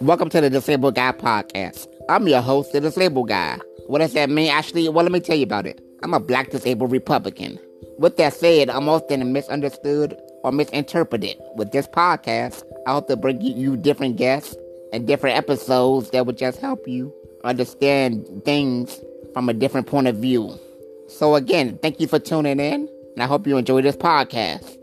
Welcome to the Disabled Guy Podcast. I'm your host, the Disabled Guy. What does that mean? Actually, well, let me tell you about it. I'm a black disabled Republican. With that said, I'm often misunderstood or misinterpreted. With this podcast, I hope to bring you different guests and different episodes that would just help you understand things from a different point of view. So, again, thank you for tuning in, and I hope you enjoy this podcast.